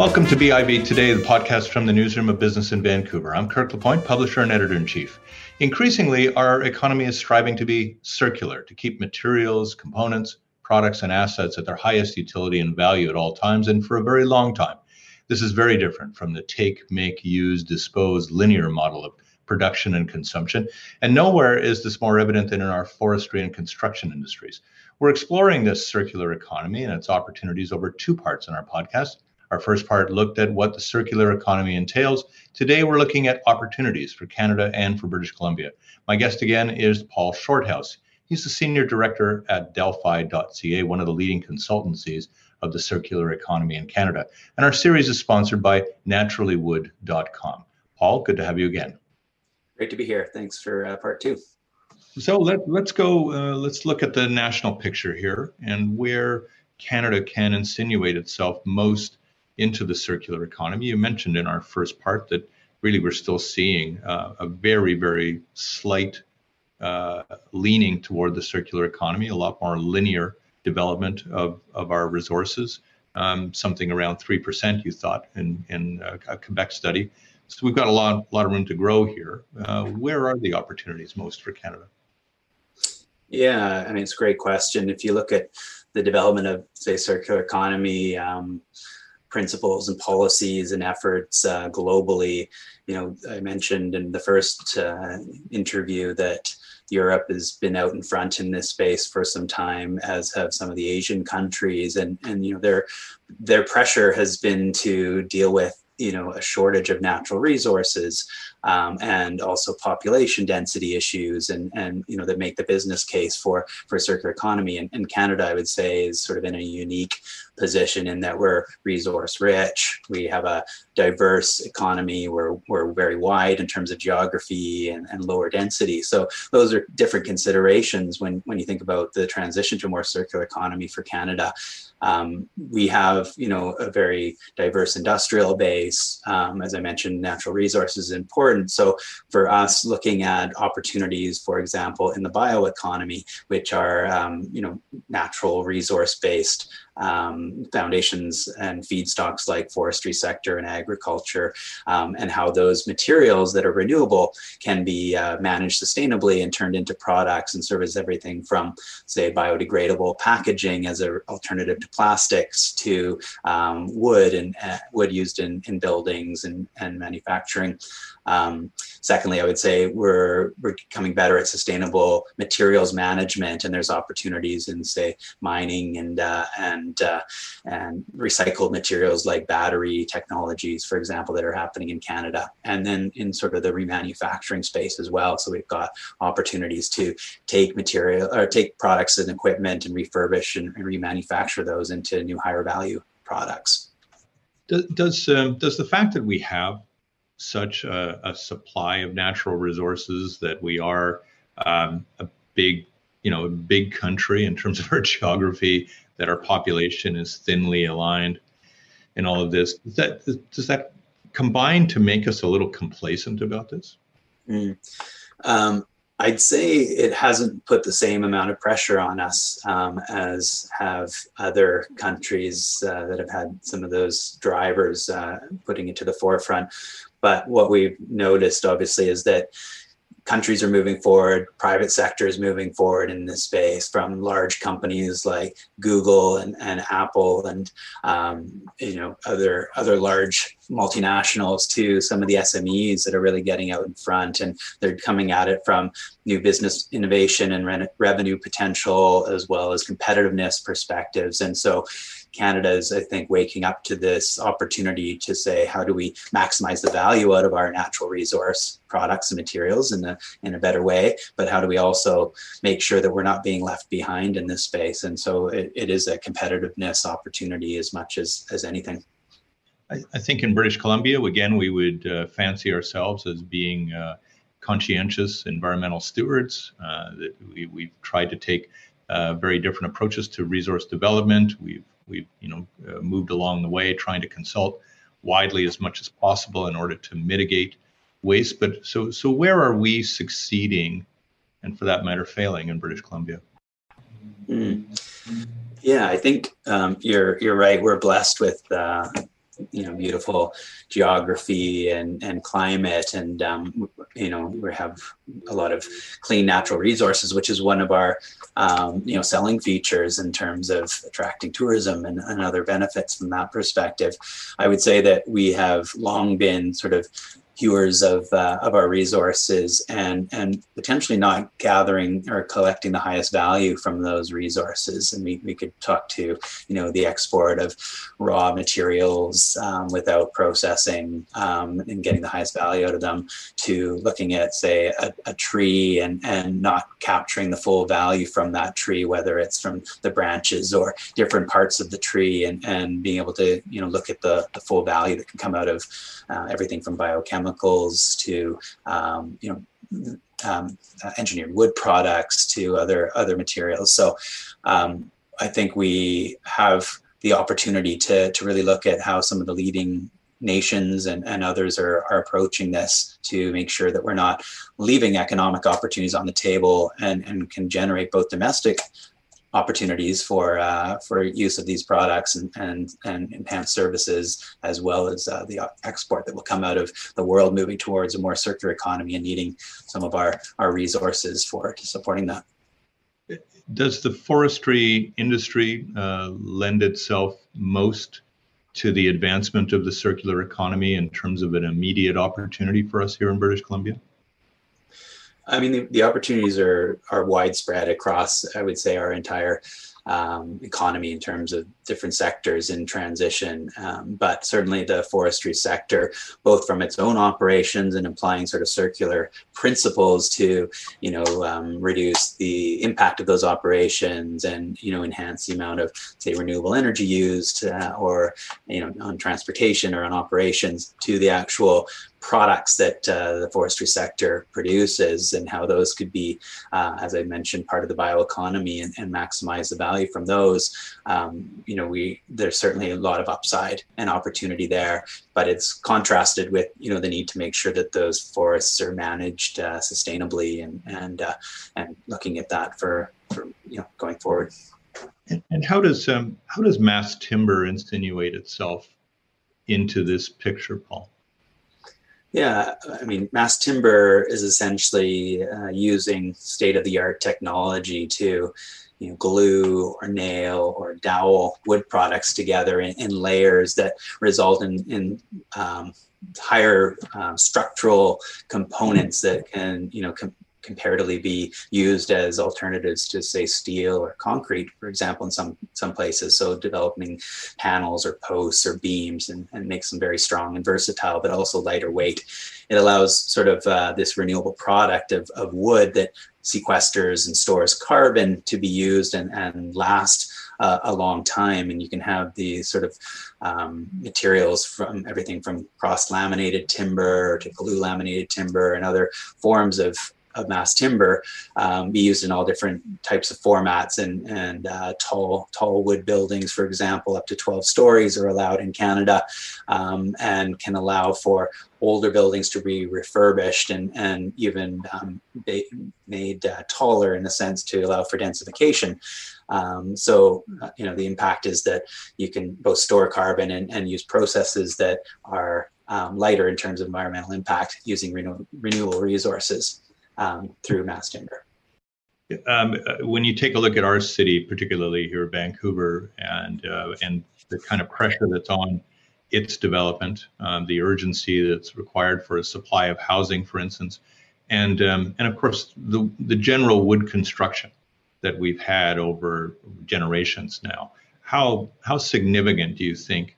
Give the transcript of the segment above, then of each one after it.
Welcome to BIV Today, the podcast from the Newsroom of Business in Vancouver. I'm Kirk LaPointe, publisher and editor in chief. Increasingly, our economy is striving to be circular, to keep materials, components, products, and assets at their highest utility and value at all times and for a very long time. This is very different from the take, make, use, dispose linear model of production and consumption. And nowhere is this more evident than in our forestry and construction industries. We're exploring this circular economy and its opportunities over two parts in our podcast. Our first part looked at what the circular economy entails. Today, we're looking at opportunities for Canada and for British Columbia. My guest again is Paul Shorthouse. He's the senior director at Delphi.ca, one of the leading consultancies of the circular economy in Canada. And our series is sponsored by naturallywood.com. Paul, good to have you again. Great to be here. Thanks for uh, part two. So let, let's go, uh, let's look at the national picture here and where Canada can insinuate itself most into the circular economy. You mentioned in our first part that really we're still seeing uh, a very, very slight uh, leaning toward the circular economy, a lot more linear development of, of our resources, um, something around 3%, you thought, in, in a, a, Quebec study. So we've got a lot, lot of room to grow here. Uh, where are the opportunities most for Canada? Yeah, I mean, it's a great question. If you look at the development of, say, circular economy, um, principles and policies and efforts uh, globally. You know, I mentioned in the first uh, interview that Europe has been out in front in this space for some time, as have some of the Asian countries, and and you know their their pressure has been to deal with you know a shortage of natural resources um, and also population density issues and and you know that make the business case for for circular economy. And, and canada i would say is sort of in a unique position in that we're resource rich we have a diverse economy we're, we're very wide in terms of geography and, and lower density so those are different considerations when when you think about the transition to a more circular economy for canada um, we have, you know, a very diverse industrial base. Um, as I mentioned, natural resources is important. So for us, looking at opportunities, for example, in the bioeconomy, which are, um, you know, natural resource based, um, foundations and feedstocks like forestry sector and agriculture, um, and how those materials that are renewable can be uh, managed sustainably and turned into products and serve as everything from, say, biodegradable packaging as an alternative to plastics to um, wood and uh, wood used in, in buildings and, and manufacturing. Um, secondly, I would say we're, we're becoming better at sustainable materials management, and there's opportunities in, say, mining and uh, and uh, and recycled materials like battery technologies, for example, that are happening in Canada, and then in sort of the remanufacturing space as well. So we've got opportunities to take material or take products and equipment and refurbish and, and remanufacture those into new higher value products. Does does, um, does the fact that we have such a, a supply of natural resources that we are um, a big, you know, a big country in terms of our geography, that our population is thinly aligned, and all of this. Does that does that combine to make us a little complacent about this? Mm. Um, I'd say it hasn't put the same amount of pressure on us um, as have other countries uh, that have had some of those drivers uh, putting it to the forefront. But what we've noticed, obviously, is that countries are moving forward, private sector is moving forward in this space from large companies like Google and, and Apple and um, you know other other large multinationals to some of the SMEs that are really getting out in front. And they're coming at it from new business innovation and re- revenue potential as well as competitiveness perspectives. And so Canada is, I think, waking up to this opportunity to say, how do we maximize the value out of our natural resource products and materials in a, in a better way? But how do we also make sure that we're not being left behind in this space? And so it, it is a competitiveness opportunity as much as, as anything. I, think in British Columbia, again, we would uh, fancy ourselves as being uh, conscientious environmental stewards. Uh, that we, we've tried to take uh, very different approaches to resource development. We've we've you know uh, moved along the way, trying to consult widely as much as possible in order to mitigate waste. But so so where are we succeeding, and for that matter, failing in British Columbia? Mm. Yeah, I think um, you're you're right. We're blessed with uh, you know beautiful geography and and climate. And um, you know we have a lot of clean natural resources which is one of our um, you know selling features in terms of attracting tourism and, and other benefits from that perspective. I would say that we have long been sort of hewers of uh, of our resources and and potentially not gathering or collecting the highest value from those resources. And we, we could talk to you know the export of raw materials um, without processing um, and getting the highest value out of them to looking at say a, a tree and and not capturing the full value from that tree, whether it's from the branches or different parts of the tree, and and being able to you know look at the the full value that can come out of uh, everything from biochemicals to um, you know um, uh, engineered wood products to other other materials. So um, I think we have the opportunity to to really look at how some of the leading nations and, and others are, are approaching this to make sure that we're not leaving economic opportunities on the table and, and can generate both domestic opportunities for uh, for use of these products and, and and enhanced services as well as uh, the export that will come out of the world moving towards a more circular economy and needing some of our our resources for supporting that does the forestry industry uh, lend itself most to the advancement of the circular economy in terms of an immediate opportunity for us here in British Columbia? I mean, the, the opportunities are are widespread across, I would say, our entire um, economy in terms of different sectors in transition. Um, but certainly the forestry sector, both from its own operations and applying sort of circular principles to, you know, um, reduce the impact of those operations and, you know, enhance the amount of, say, renewable energy used uh, or, you know, on transportation or on operations to the actual products that uh, the forestry sector produces and how those could be, uh, as I mentioned, part of the bioeconomy and, and maximize the value from those. Um, you know, we there's certainly a lot of upside and opportunity there, but it's contrasted with you know the need to make sure that those forests are managed uh, sustainably and and uh, and looking at that for for you know going forward. And, and how does um, how does mass timber insinuate itself into this picture, Paul? Yeah, I mean, mass timber is essentially uh, using state of the art technology to you know, glue or nail or dowel wood products together in, in layers that result in, in um, higher um, structural components that can, you know, com- comparatively be used as alternatives to say steel or concrete for example in some some places so developing panels or posts or beams and, and makes them very strong and versatile but also lighter weight it allows sort of uh, this renewable product of, of wood that sequesters and stores carbon to be used and, and last uh, a long time. And you can have the sort of um, materials from everything from cross laminated timber to glue laminated timber and other forms of of mass timber um, be used in all different types of formats and and uh, tall tall wood buildings for example up to 12 stories are allowed in Canada um, and can allow for older buildings to be refurbished and and even um, made uh, taller in a sense to allow for densification. Um, so uh, you know the impact is that you can both store carbon and, and use processes that are um, lighter in terms of environmental impact using renew- renewable resources um, through mass timber. Um, uh, when you take a look at our city, particularly here, in Vancouver, and uh, and the kind of pressure that's on its development, um, the urgency that's required for a supply of housing, for instance, and um, and of course the the general wood construction that we've had over generations now. How how significant do you think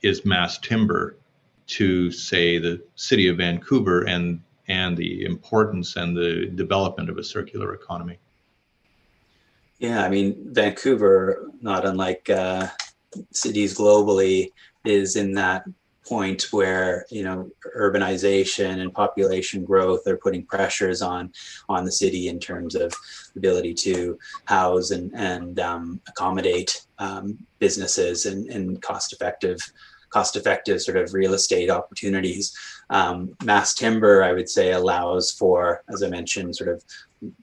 is mass timber to say the city of Vancouver and and the importance and the development of a circular economy. Yeah, I mean, Vancouver, not unlike uh, cities globally, is in that point where you know urbanization and population growth are putting pressures on on the city in terms of ability to house and and um, accommodate um, businesses and, and cost effective cost effective sort of real estate opportunities Um, mass timber, I would say, allows for, as I mentioned, sort of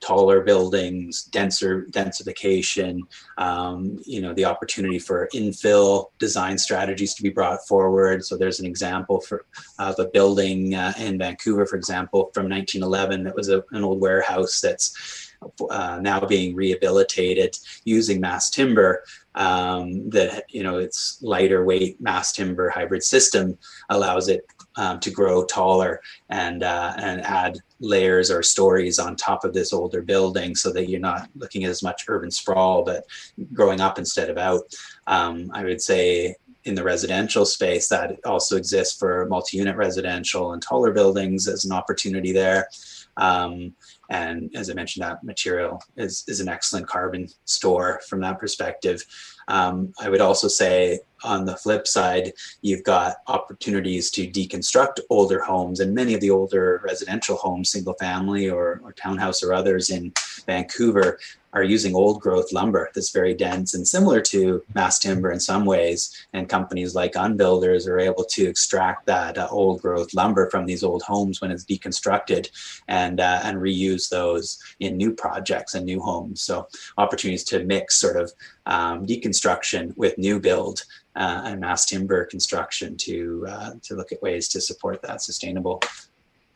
taller buildings, denser densification, um, you know, the opportunity for infill design strategies to be brought forward. So there's an example for of a building uh, in Vancouver, for example, from 1911 that was a, an old warehouse that's uh, now being rehabilitated using mass timber um, that you know its lighter weight mass timber hybrid system allows it um, to grow taller and uh, and add layers or stories on top of this older building so that you're not looking at as much urban sprawl but growing up instead of out um, i would say in the residential space that also exists for multi-unit residential and taller buildings as an opportunity there um, and as I mentioned, that material is, is an excellent carbon store from that perspective. Um, I would also say on the flip side, you've got opportunities to deconstruct older homes and many of the older residential homes, single family or, or townhouse or others in Vancouver are using old growth lumber that's very dense and similar to mass timber in some ways. And companies like Unbuilders are able to extract that uh, old growth lumber from these old homes when it's deconstructed and, uh, and reuse those in new projects and new homes. So opportunities to mix sort of um, deconstruction with new build uh, and mass timber construction to, uh, to look at ways to support that sustainable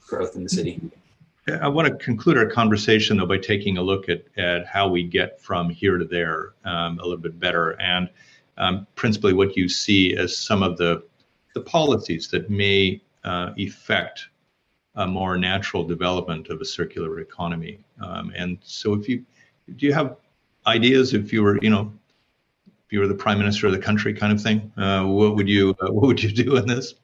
growth in the city. I want to conclude our conversation though by taking a look at, at how we get from here to there um, a little bit better, and um, principally what you see as some of the the policies that may uh, affect a more natural development of a circular economy. Um, and so, if you do you have ideas, if you were you know if you were the prime minister of the country, kind of thing, uh, what would you uh, what would you do in this?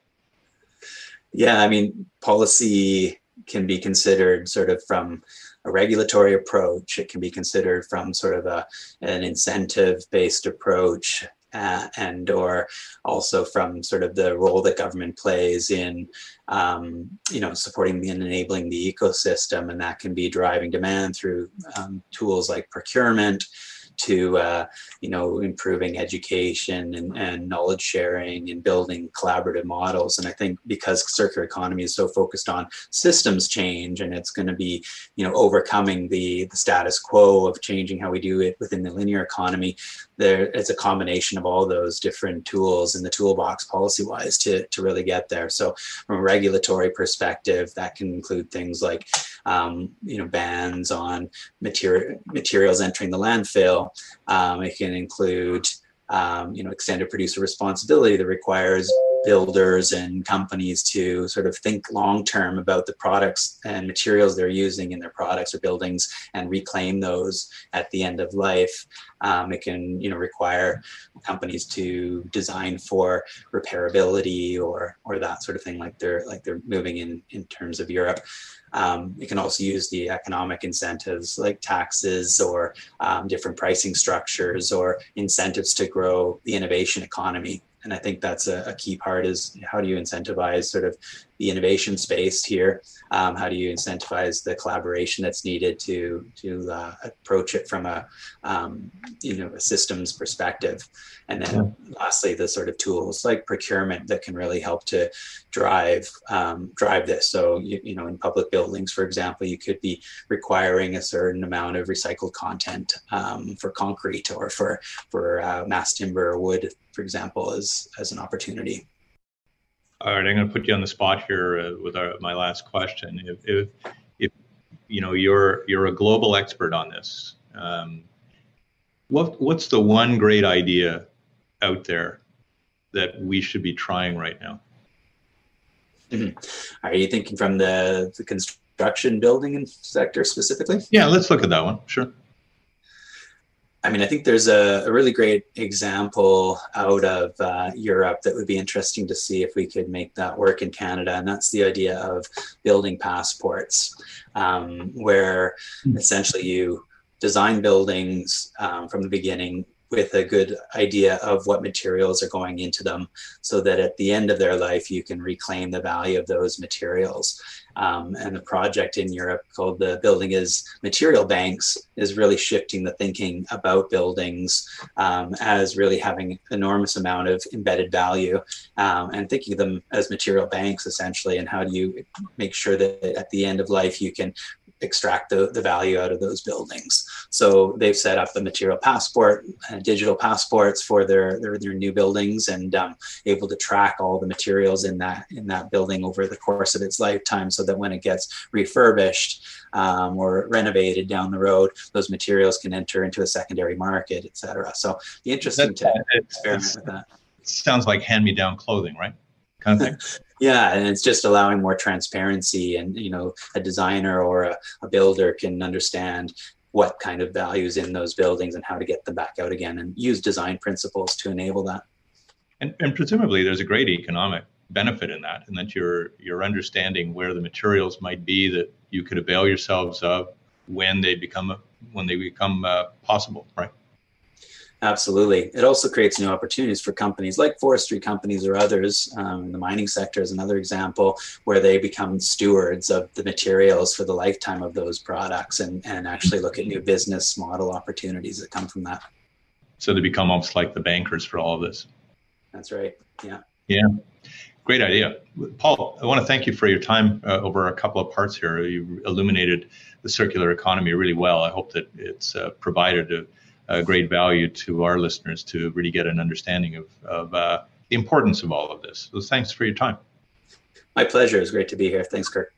Yeah, I mean, policy can be considered sort of from a regulatory approach. It can be considered from sort of a, an incentive based approach. Uh, and or also from sort of the role that government plays in um, you know supporting and enabling the ecosystem and that can be driving demand through um, tools like procurement to uh, you know improving education and, and knowledge sharing and building collaborative models. And i think because circular economy is so focused on systems change and it's going to be you know overcoming the, the status quo of changing how we do it within the linear economy there it's a combination of all those different tools in the toolbox policy wise to, to really get there. So from a regulatory perspective that can include things like um, you know bans on material materials entering the landfill um, it can include, um, you know, extended producer responsibility that requires builders and companies to sort of think long term about the products and materials they're using in their products or buildings and reclaim those at the end of life. Um, it can, you know, require companies to design for repairability or or that sort of thing, like they're like they're moving in in terms of Europe. Um, you can also use the economic incentives like taxes or um, different pricing structures or incentives to grow the innovation economy. And I think that's a, a key part is how do you incentivize sort of the innovation space here? Um, how do you incentivize the collaboration that's needed to to uh, approach it from a um, you know a systems perspective? And then yeah. lastly, the sort of tools like procurement that can really help to drive um, drive this. So you, you know in public buildings, for example, you could be requiring a certain amount of recycled content um, for concrete or for for uh, mass timber or wood, for example, as as an opportunity. All right, I'm going to put you on the spot here uh, with our, my last question. If, if, if, you know you're you're a global expert on this, um, what what's the one great idea out there that we should be trying right now? Mm-hmm. Are you thinking from the the construction building sector specifically? Yeah, let's look at that one. Sure. I mean, I think there's a, a really great example out of uh, Europe that would be interesting to see if we could make that work in Canada, and that's the idea of building passports, um, where hmm. essentially you design buildings um, from the beginning with a good idea of what materials are going into them so that at the end of their life you can reclaim the value of those materials um, and the project in Europe called the Buildings as Material Banks is really shifting the thinking about buildings um, as really having enormous amount of embedded value um, and thinking of them as material banks essentially. And how do you make sure that at the end of life you can extract the, the value out of those buildings. So they've set up a material passport, uh, digital passports for their, their, their new buildings and um, able to track all the materials in that in that building over the course of its lifetime so that when it gets refurbished um, or renovated down the road, those materials can enter into a secondary market, et cetera. So be interesting to experiment with that. Sounds like hand-me-down clothing, right? Kind of thing. yeah and it's just allowing more transparency and you know a designer or a, a, builder can understand what kind of values in those buildings and how to get them back out again and use design principles to enable that. And, and presumably there's a great economic benefit in that and that you're you're understanding where the materials might be that you could avail yourselves of when they become when they become uh, possible right Absolutely. It also creates new opportunities for companies like forestry companies or others. Um, the mining sector is another example where they become stewards of the materials for the lifetime of those products and, and actually look at new business model opportunities that come from that. So they become almost like the bankers for all of this. That's right. Yeah. Yeah. Great idea. Paul, I want to thank you for your time uh, over a couple of parts here. You illuminated the circular economy really well. I hope that it's uh, provided a uh, great value to our listeners to really get an understanding of, of uh, the importance of all of this. So thanks for your time. My pleasure. It's great to be here. Thanks, Kirk.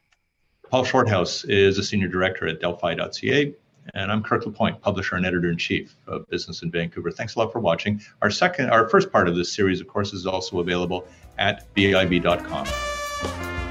Paul Shorthouse is a senior director at Delphi.ca. And I'm Kirk LaPointe, publisher and editor in chief of Business in Vancouver. Thanks a lot for watching. Our second, our first part of this series, of course, is also available at biv.com.